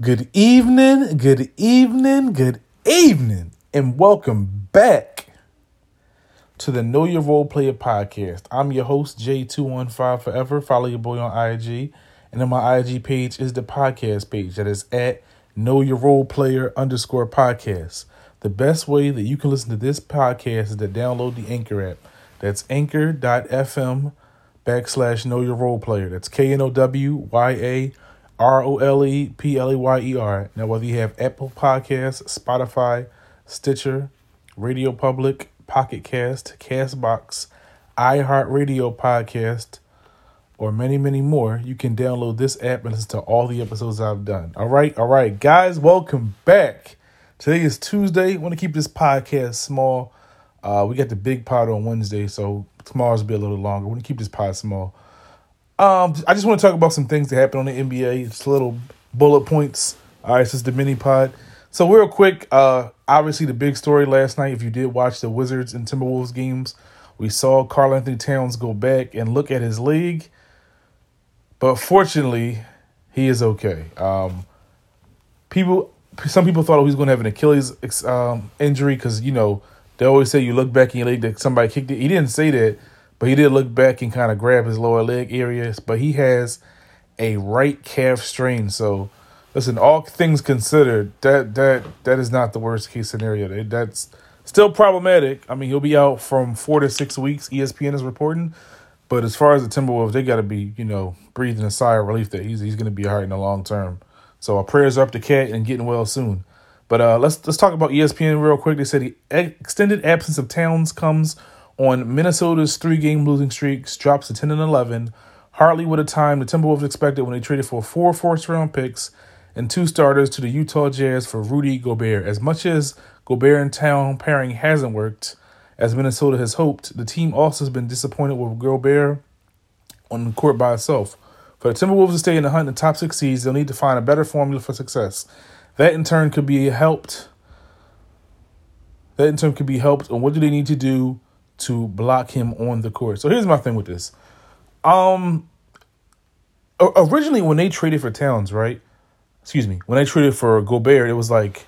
Good evening, good evening, good evening, and welcome back to the Know Your Role Player podcast. I'm your host, J215 Forever. Follow your boy on IG. And then my IG page is the podcast page that is at Know Your Role Player underscore podcast. The best way that you can listen to this podcast is to download the Anchor app. That's anchor.fm backslash Know Your Role Player. That's K N O W Y A R O L E P L E Y E R. Now, whether you have Apple Podcasts, Spotify, Stitcher, Radio Public, Pocket Cast, Castbox, iHeartRadio Podcast, or many, many more, you can download this app and listen to all the episodes I've done. All right, all right, guys, welcome back. Today is Tuesday. I want to keep this podcast small. Uh, we got the big pod on Wednesday, so tomorrow's be a little longer. We want to keep this pod small. Um, I just want to talk about some things that happened on the NBA. It's little bullet points. All right, this is the mini pod. So real quick, uh, obviously the big story last night. If you did watch the Wizards and Timberwolves games, we saw Karl-Anthony Towns go back and look at his leg. But fortunately, he is okay. Um, people, some people thought he was going to have an Achilles um, injury because you know they always say you look back in your leg that somebody kicked it. He didn't say that, but he did look back and kind of grab his lower leg areas. But he has a right calf strain. So listen, all things considered, that that that is not the worst case scenario. That's still problematic. I mean, he'll be out from four to six weeks. ESPN is reporting. But as far as the Timberwolves, they got to be, you know, breathing a sigh of relief that he's he's going to be right in the long term. So our prayers are up to KAT and getting well soon. But uh, let's let's talk about ESPN real quick. They said the extended absence of Towns comes on Minnesota's three game losing streaks drops to 10 and 11, hardly with a time the Timberwolves expected when they traded for four first round picks and two starters to the Utah Jazz for Rudy Gobert. As much as Gobert and Town pairing hasn't worked, as Minnesota has hoped, the team also has been disappointed with Gobert on the court by itself. For the Timberwolves to stay in the hunt in the top six seeds, they'll need to find a better formula for success. That in turn could be helped. That in turn could be helped. And what do they need to do to block him on the court. So here's my thing with this. Um originally when they traded for Towns, right? Excuse me, when they traded for Gobert, it was like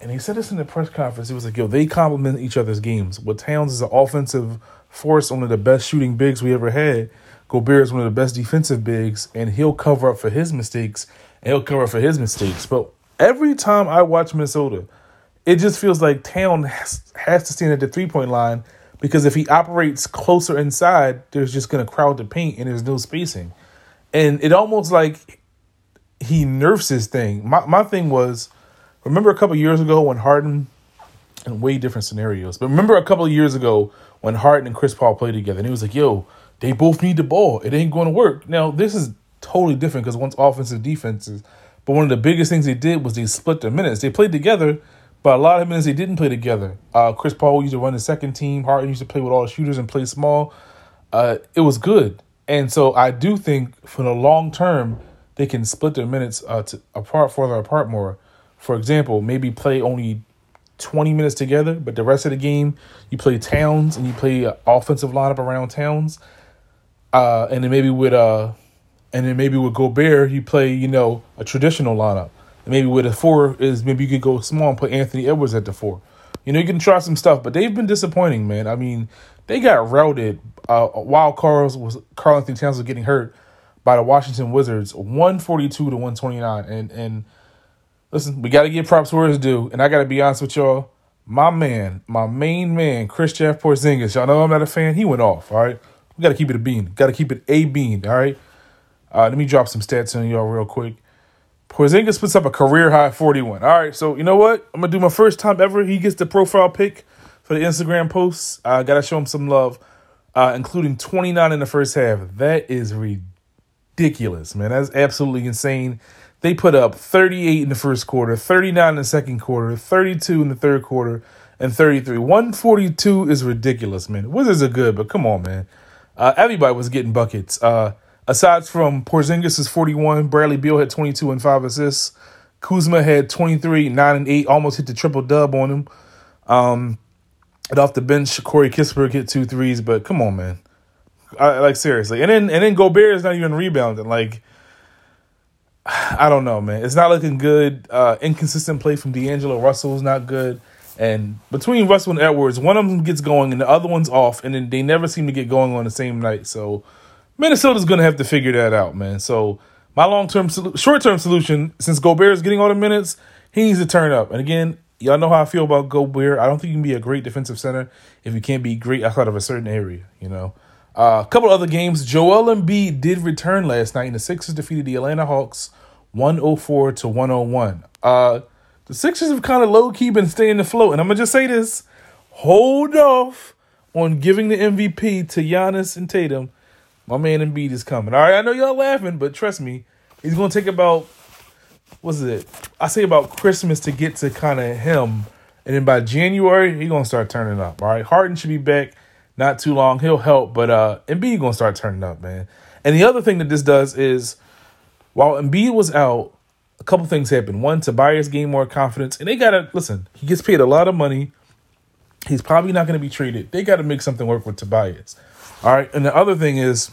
and he said this in the press conference, it was like, yo, they complement each other's games. What Towns is an offensive force, one of the best shooting bigs we ever had. Gobert is one of the best defensive bigs, and he'll cover up for his mistakes, and he'll cover up for his mistakes. But every time I watch Minnesota, it just feels like Town has, has to stand at the three point line because if he operates closer inside, there's just going to crowd the paint and there's no spacing. And it almost like he nerfs his thing. My my thing was, remember a couple years ago when Harden, and way different scenarios, but remember a couple years ago when Harden and Chris Paul played together, and he was like, "Yo, they both need the ball. It ain't going to work." Now this is totally different because one's offensive defenses, but one of the biggest things they did was they split their minutes. They played together, but a lot of minutes they didn't play together. Uh, Chris Paul used to run the second team. Harden used to play with all the shooters and play small. Uh, it was good, and so I do think for the long term they can split their minutes uh, to, apart, further apart more. For example, maybe play only twenty minutes together, but the rest of the game you play Towns and you play an offensive lineup around Towns, uh, and then maybe with uh, and then maybe with Gobert you play you know a traditional lineup maybe with a four is maybe you could go small and put Anthony Edwards at the four. You know, you can try some stuff, but they've been disappointing, man. I mean, they got routed uh, while Carl's was Karl-Anthony Towns was getting hurt by the Washington Wizards, one forty two to one twenty nine. And and listen, we got to give props where it's due. And I got to be honest with y'all, my man, my main man, Kristaps Porzingis. Y'all know I'm not a fan. He went off. All right, we got to keep it a bean. Got to keep it a bean. All right. Uh, let me drop some stats on y'all real quick. Porzingis puts up a career high 41. All right, so you know what? I'm gonna do my first time ever. He gets the profile pic for the Instagram posts. I gotta show him some love, uh, including 29 in the first half. That is ridiculous, man. That's absolutely insane. They put up 38 in the first quarter, 39 in the second quarter, 32 in the third quarter, and 33. 142 is ridiculous, man. Wizards are good, but come on, man. Uh, everybody was getting buckets. Uh, Aside from Porzingis is 41, Bradley Beal had 22 and 5 assists. Kuzma had 23, 9 and 8, almost hit the triple dub on him. Um, and off the bench, Corey Kispert hit two threes, but come on, man. I, like seriously. And then and then Gobert is not even rebounding. Like I don't know, man. It's not looking good. Uh, inconsistent play from D'Angelo Russell is not good. And between Russell and Edwards, one of them gets going and the other one's off, and then they never seem to get going on the same night. So Minnesota's going to have to figure that out, man. So my long term, short term solution, since Gobert is getting all the minutes, he needs to turn up. And again, y'all know how I feel about Gobert. I don't think you can be a great defensive center if you can't be great outside of a certain area, you know. Uh, a couple other games. Joel Embiid did return last night, and the Sixers defeated the Atlanta Hawks 104 to 101. Uh, the Sixers have kind of low key been staying afloat, and I'm gonna just say this: hold off on giving the MVP to Giannis and Tatum. My man Embiid is coming. All right, I know y'all laughing, but trust me, he's gonna take about what's it? I say about Christmas to get to kind of him, and then by January he's gonna start turning up. All right, Harden should be back not too long. He'll help, but uh, Embiid gonna start turning up, man. And the other thing that this does is, while Embiid was out, a couple things happened. One, Tobias gained more confidence, and they gotta listen. He gets paid a lot of money. He's probably not to be traded. They got to make something work with Tobias. All right, and the other thing is,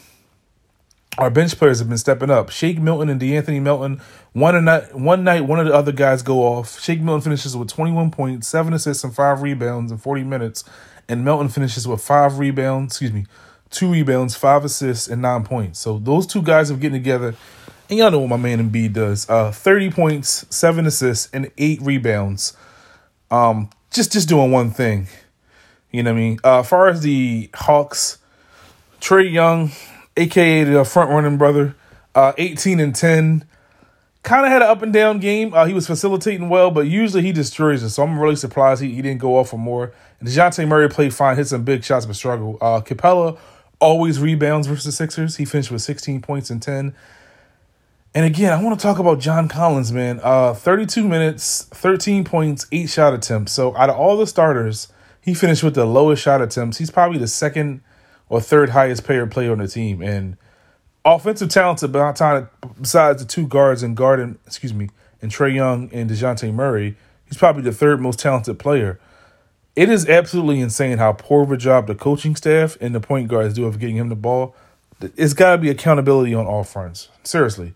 our bench players have been stepping up. Shake Milton and De'Anthony Melton. One night, one night, one of the other guys go off. Shake Milton finishes with 21 points, seven assists, and five rebounds in 40 minutes and Melton finishes with five rebounds, excuse me, two rebounds, five assists, and nine points. So those two guys are getting together. And y'all know what my man Embiid does. Uh 30 points, seven assists, and eight rebounds. Um, just just doing one thing. You know what I mean? Uh as far as the Hawks, Trae Young, aka the front running brother, uh 18 and 10 kind of had an up and down game. Uh, he was facilitating well, but usually he destroys it. So I'm really surprised he, he didn't go off for more. And Dejounte Murray played fine, hit some big shots, but struggled. Uh, Capela always rebounds versus Sixers. He finished with 16 points and 10. And again, I want to talk about John Collins, man. Uh, 32 minutes, 13 points, eight shot attempts. So out of all the starters, he finished with the lowest shot attempts. He's probably the second or third highest paid player on the team. And offensive talent besides the two guards and Garden, excuse me, and Trae Young and Dejounte Murray, he's probably the third most talented player. It is absolutely insane how poor of a job the coaching staff and the point guards do of getting him the ball. It's got to be accountability on all fronts. Seriously,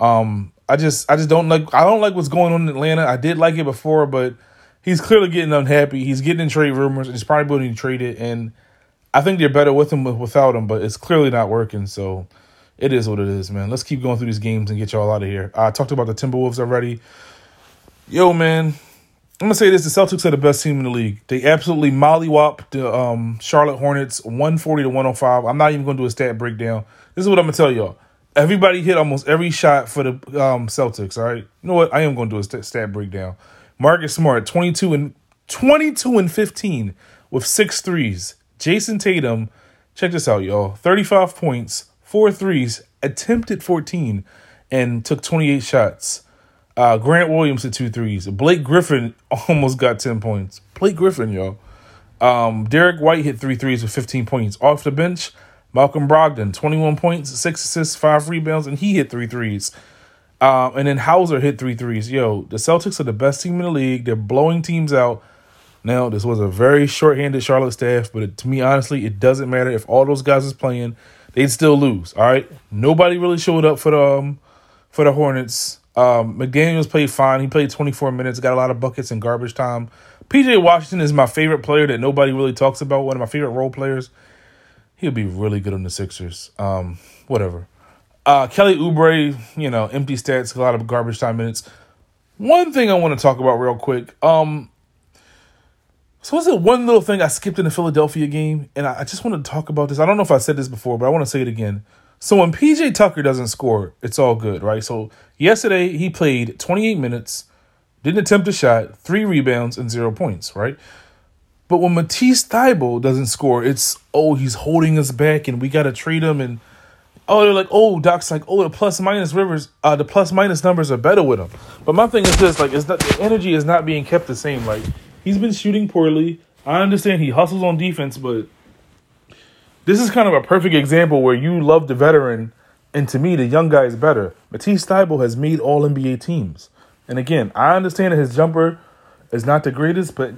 um, I just I just don't like I don't like what's going on in Atlanta. I did like it before, but he's clearly getting unhappy. He's getting in trade rumors. He's probably going to trade it, and I think they're better with him without him. But it's clearly not working. So it is what it is, man. Let's keep going through these games and get y'all out of here. I talked about the Timberwolves already. Yo, man, I'm gonna say this: the Celtics are the best team in the league. They absolutely mollywopped the um, Charlotte Hornets 140 to 105. I'm not even gonna do a stat breakdown. This is what I'm gonna tell y'all. Everybody hit almost every shot for the um, Celtics. All right, you know what? I am gonna do a stat, stat breakdown. Marcus Smart 22 and 22 and 15 with six threes. Jayson Tatum, check this out, y'all. 35 points, four threes, attempted 14, and took 28 shots. Uh, Grant Williams hit two threes. Blake Griffin almost got 10 points. Blake Griffin, y'all. Um, Derrick White hit three threes with 15 points. Off the bench, Malcolm Brogdon, 21 points, six assists, five rebounds, and he hit three threes. Um, and then Hauser hit three threes. Yo, the Celtics are the best team in the league. They're blowing teams out. Now, this was a very short-handed Charlotte staff, but it, to me, honestly, it doesn't matter if all those guys is playing they'd still lose. All right, nobody really showed up for the um, for the Hornets. Um, McDaniels played fine. He played 24 minutes, got a lot of buckets and garbage time. PJ Washington is my favorite player that nobody really talks about. One of my favorite role players. He'll be really good on the Sixers. Um, whatever. Uh, Kelly Oubre, you know, empty stats, a lot of garbage time minutes. One thing I want to talk about real quick. Um, so what's the one little thing I skipped in the Philadelphia game? And I, just want to talk about this. I don't know if I said this before, but I want to say it again. So when PJ Tucker doesn't score, it's all good, right? So yesterday he played 28 minutes, didn't attempt a shot, three rebounds, and zero points, right? But when Matisse Thybulle doesn't score, it's oh he's holding us back and we got to trade him and oh they're like oh Doc's like oh the plus minus rivers uh the plus minus numbers are better with him. But my thing is this like is that the energy is not being kept the same. Like He's been shooting poorly. I understand he hustles on defense, but this is kind of a perfect example where you love the veteran, and to me, the young guy is better. Matisse Thybulle has made all NBA teams. And again, I understand that his jumper is not the greatest, but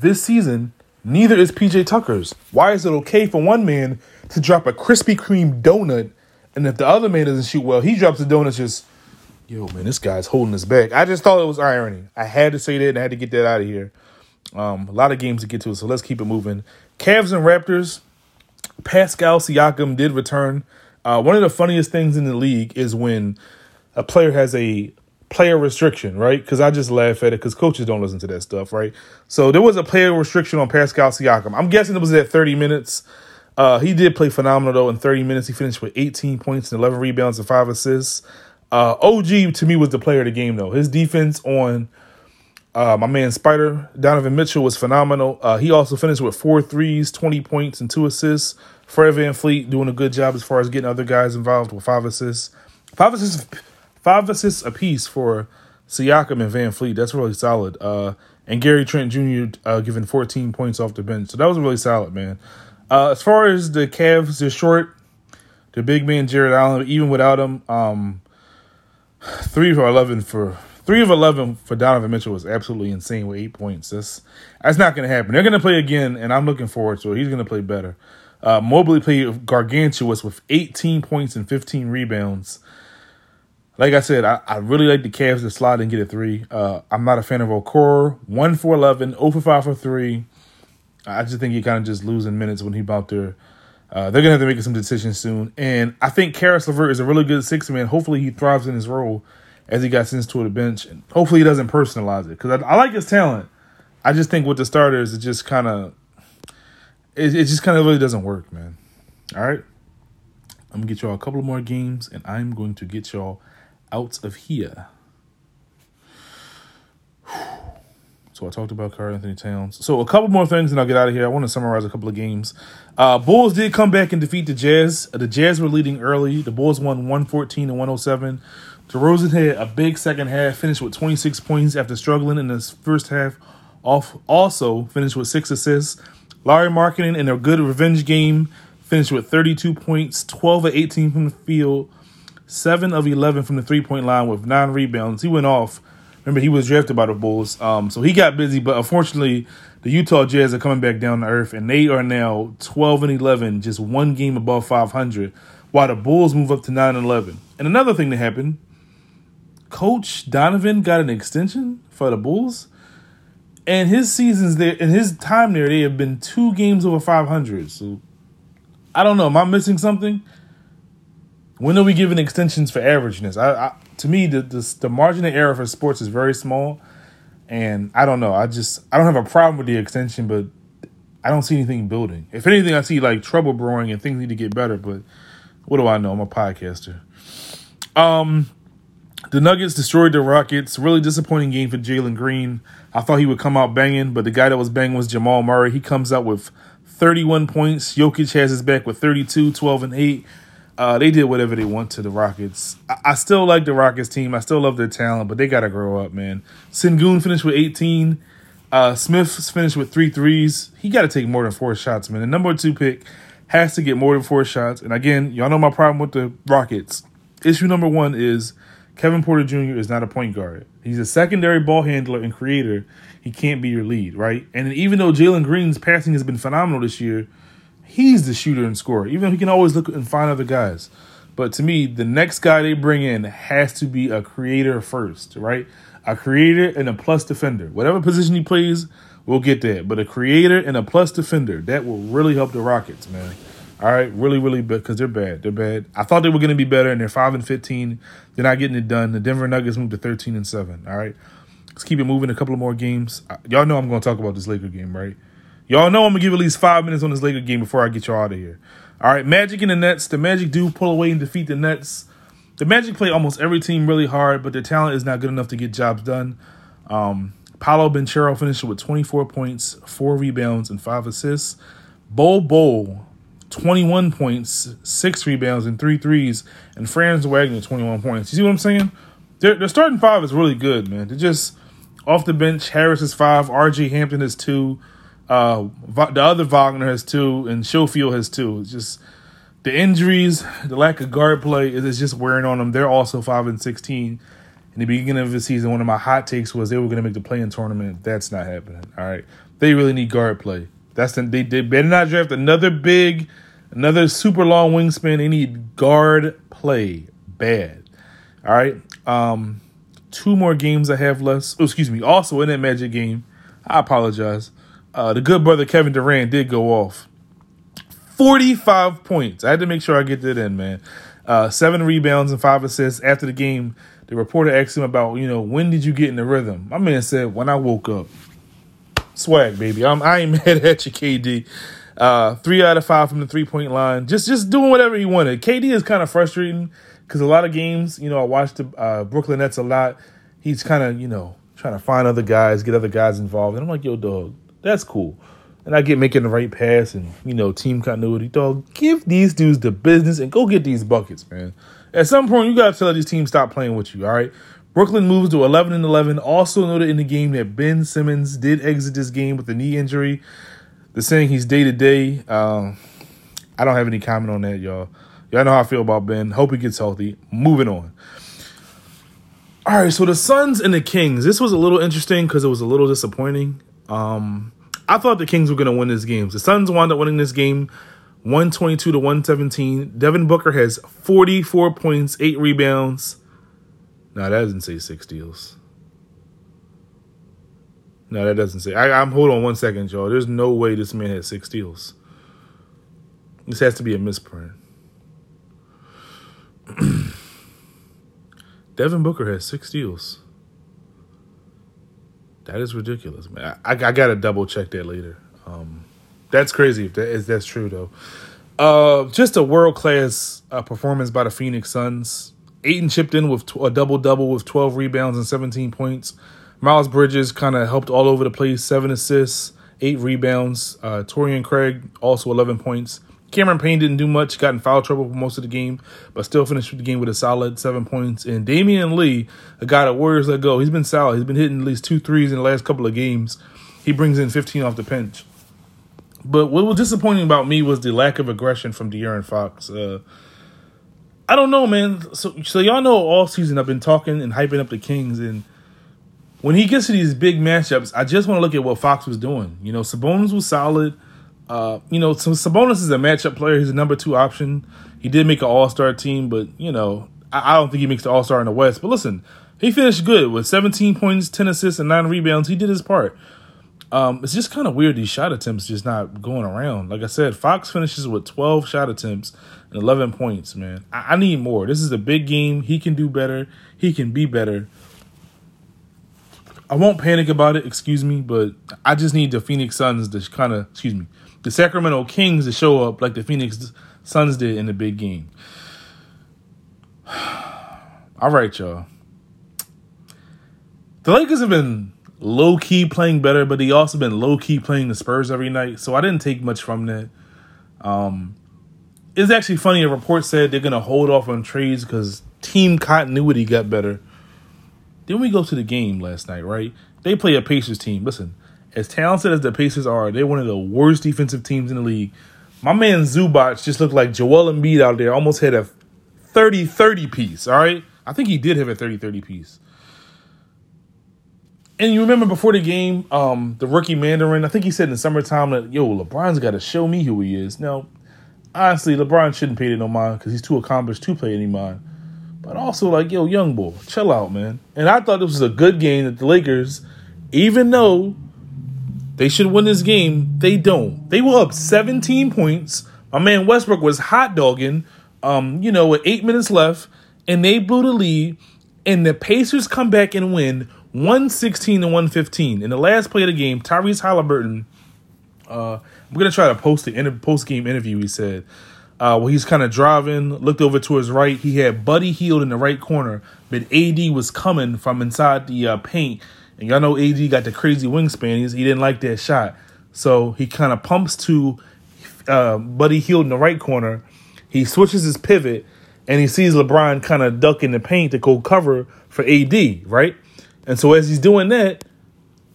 this season, neither is PJ Tucker's. Why is it okay for one man to drop a Krispy Kreme donut, and if the other man doesn't shoot well, he drops the donut just Yo, man, this guy's holding us back. I just thought it was irony. I had to say that and I had to get that out of here. Um, a lot of games to get to, so let's keep it moving. Cavs and Raptors. Pascal Siakam did return. Uh, one of the funniest things in the league is when a player has a player restriction, right? Because I just laugh at it because coaches don't listen to that stuff, right? So there was a player restriction on Pascal Siakam. I'm guessing it was at 30 minutes. Uh, he did play phenomenal though. In 30 minutes, he finished with 18 points and 11 rebounds and five assists. Uh, OG to me was the player of the game though. His defense on uh, my man Spider Donovan Mitchell was phenomenal. Uh, he also finished with four threes, 20 points, and two assists. Fred VanVleet doing a good job as far as getting other guys involved with five assists. Five assists five assists apiece for Siakam and VanVleet. That's really solid. Uh, and Gary Trent Jr. Uh, giving 14 points off the bench. So that was really solid, man. Uh, as far as the Cavs, they're short. The big man Jarrett Allen, even without him, um, three for 11 for three of 11 for Donovan Mitchell was absolutely insane with eight points. That's that's not going to happen. They're going to play again, and I'm looking forward to it. He's going to play better. Uh, Mobley played gargantuous with 18 points and 15 rebounds like I said, I, I really like the Cavs to slide and get a three. Uh, I'm not a fan of Okoro. 1 for 11, 0 for 5 for 3. I just think he kind of just losing minutes when he about there. Uh, they're to have to make some decisions soon. And I think Caris LeVert is a really good six man. Hopefully he thrives in his role as he got sent to the bench. And hopefully he doesn't personalize it because I, I, like his talent. I just think with the starters, it just kind of, it, it just kind of really doesn't work, man. All right. I'm to get y'all a couple more games and I'm going to get y'all out of here. So I talked about Karl-Anthony Towns. So a couple more things, and I'll get out of here. I want to summarize a couple of games. Uh, Bulls did come back and defeat the Jazz. The Jazz were leading early. The Bulls won 114 to 107. DeRozan had a big second half, finished with 26 points after struggling in the first half. Off also finished with six assists. Lauri Markkanen in a good revenge game finished with 32 points, 12 of 18 from the field, seven of 11 from the three point line with nine rebounds. He went off. Remember, he was drafted by the Bulls. Um, so he got busy, but unfortunately, the Utah Jazz are coming back down to earth, and they are now 12 and 11, just one game above 500, while the Bulls move up to 9 and 11. And another thing that happened Coach Donovan got an extension for the Bulls. And his seasons there, in his time there, they have been two games over 500. So I don't know. Am I missing something? When are we giving extensions for averageness? I, I to me the, the the margin of error for sports is very small, and I don't know. I just I don't have a problem with the extension, but I don't see anything building. If anything, I see like trouble brewing and things need to get better. But what do I know? I'm a podcaster. Um, the Nuggets destroyed the Rockets. Really disappointing game for Jalen Green. I thought he would come out banging, but the guy that was banging was Jamal Murray. He comes out with 31 points. Jokic has his back with 32, 12, and 8. Uh, they did whatever they want to the Rockets. I, I, still like the Rockets team. I still love their talent, but they got to grow up, man. Sengun finished with 18. Uh, Smith finished with three threes. He got to take more than four shots, man. The number two pick has to get more than four shots. And again, y'all know my problem with the Rockets. Issue number one is Kevin Porter Jr. is not a point guard. He's a secondary ball handler and creator. He can't be your lead, right? And even though Jalen Green's passing has been phenomenal this year, he's the shooter and scorer, even though he can always look and find other guys. But to me, the next guy they bring in has to be a creator first, right? A creator and a plus defender. Whatever position he plays, we'll get that. But a creator and a plus defender, that will really help the Rockets, man. All right, really, really because they're bad. They're bad. I thought they were going to be better, and they're five and fifteen. They're not getting it done. The Denver Nuggets moved to thirteen and seven. All right, let's keep it moving. A couple of more games. Y'all know I'm going to talk about this Laker game, right? Y'all know I'm gonna give at least five minutes on this Laker game before I get y'all out of here. All right, Magic and the Nets. The Magic do pull away and defeat the Nets. The Magic play almost every team really hard, but their talent is not good enough to get jobs done. Um, Paolo Banchero finished with 24 points, four rebounds, and five assists. Bol Bol, 21 points, six rebounds, and three threes. And Franz Wagner, 21 points. You see what I'm saying? Their, their starting five is really good, man. They're just off the bench. Harris is five, RJ Hampton is two. Uh, the other Wagner has two, and Schofield has two. It's just the injuries, the lack of guard play is just wearing on them. They're also five and sixteen. In the beginning of the season, one of my hot takes was they were going to make the play-in tournament. That's not happening. All right, they really need guard play. That's the, they, they better not draft another big, another super long wingspan. They need guard play bad. All right. Um, two more games I have left. Oh, excuse me. Also in that Magic game, I apologize. Uh, the good brother Kevin Durant did go off. 45 points. I had to make sure I get that in, man. Uh, seven rebounds and five assists. After the game, the reporter asked him about, you know, when did you get in the rhythm? My man said, when I woke up. Swag, baby. I'm, I ain't mad at you, KD. Uh, three out of five from the three point line. Just just doing whatever he wanted. KD is kind of frustrating because a lot of games, you know, I watched the uh, Brooklyn Nets a lot. He's kind of, you know, trying to find other guys, get other guys involved. And I'm like, yo, dog, that's cool. And I get making the right pass and, you know, team continuity. Dog, give these dudes the business and go get these buckets, man. At some point, you got to tell these teams stop playing with you, all right? Brooklyn moves to 11 and 11. Also noted in the game that Ben Simmons did exit this game with a knee injury. They're saying he's day to day. Um, I don't have any comment on that, y'all. Y'all know how I feel about Ben. Hope he gets healthy. Moving on. All right, so the Suns and the Kings. This was a little interesting because it was a little disappointing. Um, I thought the Kings were going to win this game. The Suns wound up winning this game 122 to 117. Devin Booker has 44 points, 8 rebounds. No, that doesn't say 6 steals. No, that doesn't say. I, am hold on one second, y'all. There's no way this man had 6 steals. This has to be a misprint. Devin Booker has 6 steals. That is ridiculous, man. I, I, I gotta double check that later. Um, that's crazy if that is that's true though. Uh, just a world class uh, performance by the Phoenix Suns. Ayton chipped in with a double double with 12 rebounds and 17 points. Miles Bridges kind of helped all over the place, seven assists, eight rebounds. Uh, Torrey Craig also 11 points. Cameron Payne didn't do much, got in foul trouble for most of the game, but still finished the game with a solid seven points. And Damion Lee, a guy that Warriors let go, he's been solid. He's been hitting at least two threes in the last couple of games. He brings in 15 off the bench. But what was disappointing about me was the lack of aggression from De'Aaron Fox. Uh, I don't know, man. So, so y'all know all season I've been talking and hyping up the Kings, and when he gets to these big matchups, I just want to look at what Fox was doing. You know, Sabonis was solid. Uh, you know, so Sabonis is a matchup player. He's a number two option. He did make an All Star team, but you know, I, I don't think he makes the All Star in the West. But listen, he finished good with 17 points, 10 assists, and nine rebounds. He did his part. Um, it's just kind of weird these shot attempts just not going around. Like I said, Fox finishes with 12 shot attempts and 11 points. Man, I, I need more. This is a big game. He can do better. He can be better. I won't panic about it, excuse me, but I just need the Phoenix Suns to kind of, excuse me, the Sacramento Kings to show up like the Phoenix Suns did in the big game. All right, y'all. The Lakers have been low key playing better, but they also been low key playing the Spurs every night. So I didn't take much from that. Um, it's actually funny. A report said they're gonna hold off on trades because team continuity got better. Then we go to the game last night, right? They play a Pacers team. Listen, as talented as the Pacers are, they're one of the worst defensive teams in the league. My man Zubac just looked like Joel Embiid out there, almost had a 30 30 piece, all right? I think he did have a 30 30 piece. And you remember before the game, um, the rookie Mathurin, I think he said in the summertime that, yo, LeBron's got to show me who he is. Now, honestly, LeBron shouldn't pay it no mind because he's too accomplished to play any mind. But also, like, yo, young boy, chill out, man. And I thought this was a good game that the Lakers, even though they should win this game. They don't. They were up 17 points. My man Westbrook was hot dogging, um, you know, with eight minutes left, and they blew the lead. And the Pacers come back and win 116 to 115. In the last play of the game, Tyrese Halliburton, uh, I'm gonna try to post the inter- post game interview. He said, uh, well, he's kind of driving, looked over to his right. He had Buddy Hield in the right corner, but AD was coming from inside the uh, paint and y'all know AD got the crazy wingspan. He's, he didn't like that shot. So he kind of pumps to uh, Buddy Hield in the right corner. He switches his pivot and he sees LeBron kind of duck in the paint to go cover for AD, right? And so as he's doing that,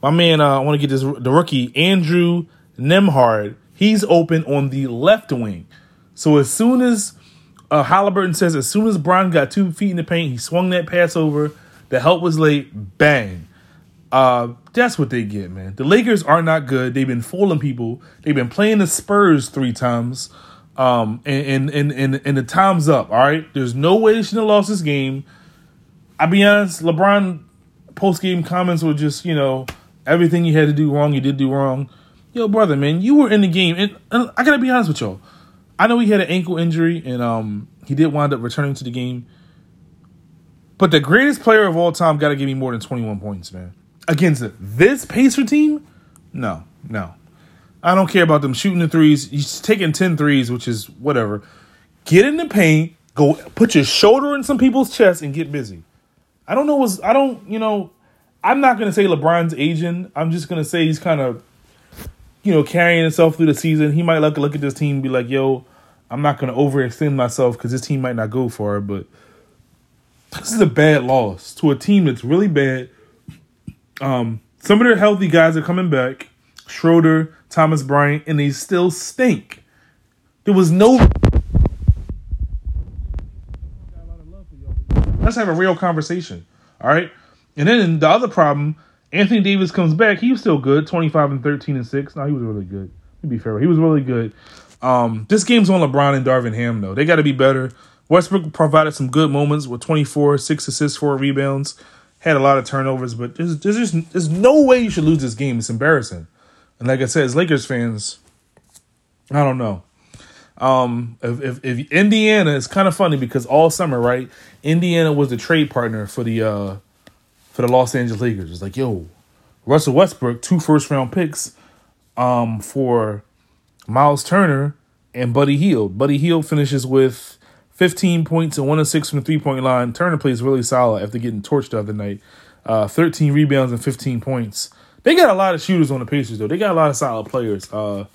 my man, uh, I want to get this the rookie Andrew Nembhard. He's open on the left wing. So as soon as uh, Halliburton says, as soon as Bron got two feet in the paint, he swung that pass over. The help was late. Bang. Uh, that's what they get, man. The Lakers are not good. They've been fooling people. They've been playing the Spurs three times. Um, and, and, and, and, the time's up, all right? There's no way they should have lost this game. I'll be honest, LeBron post game comments were just, you know, everything you had to do wrong, you did do wrong. Yo, brother, man, you were in the game, and, and I gotta be honest with y'all. I know he had an ankle injury, and um, he did wind up returning to the game. But the greatest player of all time got to give me more than 21 points, man. Against this Pacer team? No, no. I don't care about them shooting the threes. He's taking 10 threes, which is whatever. Get in the paint, go put your shoulder in some people's chest and get busy. I don't know what's I don't, you know, I'm not gonna say LeBron's aging. I'm just gonna say he's kind of, you know, carrying himself through the season. He might look look at this team be like, yo, I'm not gonna overextend myself because this team might not go far, but this is a bad loss to a team that's really bad. Um, some of their healthy guys are coming back. Schroeder, Thomas Bryant, and they still stink. There was no. Let's have a real conversation. All right. And then the other problem, Anthony Davis comes back. He was still good, 25 and 13 and 6. No, he was really good. To be fair, he was really good. Um, this game's on LeBron and Darvin Ham, though. They got to be better. Westbrook provided some good moments with 24, 6 assists, 4 rebounds. Had a lot of turnovers, but there's, there's just there's no way you should lose this game. It's embarrassing. And like I said, as Lakers fans, I don't know. Um, if, if, if Indiana is kind of funny because all summer, right? Indiana was the trade partner for the uh for the Los Angeles Lakers. It's like, yo, Russell Westbrook, two first round picks, um, for Miles Turner and Buddy Hield. Buddy Hield finishes with 15 points and one of six from the three point line. Turner plays really solid after getting torched the other night. Uh, 13 rebounds and 15 points. They got a lot of shooters on the Pacers though. They got a lot of solid players. Uh,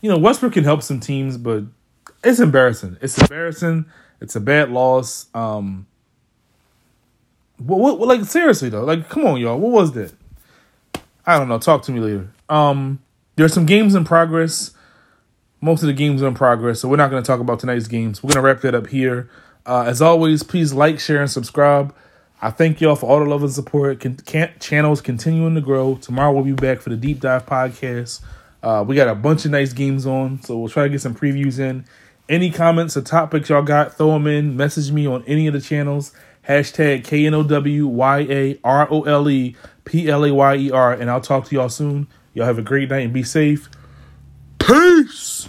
you know, Westbrook can help some teams, but it's embarrassing. It's embarrassing. It's a bad loss. Um, what, what, like seriously though, like come on, y'all. What was that? I don't know. Talk to me later. Um, there's some games in progress. Most of the games are in progress, so we're not going to talk about tonight's games. We're going to wrap that up here. Uh, as always, please like, share, and subscribe. I thank y'all for all the love and support. Can, can't, channels continuing to grow. Tomorrow we'll be back for the deep dive podcast. Uh, we got a bunch of nice games on, so we'll try to get some previews in. Any comments or topics y'all got, throw them in. Message me on any of the channels. Hashtag K N O W Y A R O L E P L A Y E R. And I'll talk to y'all soon. Y'all have a great night and be safe. Peace.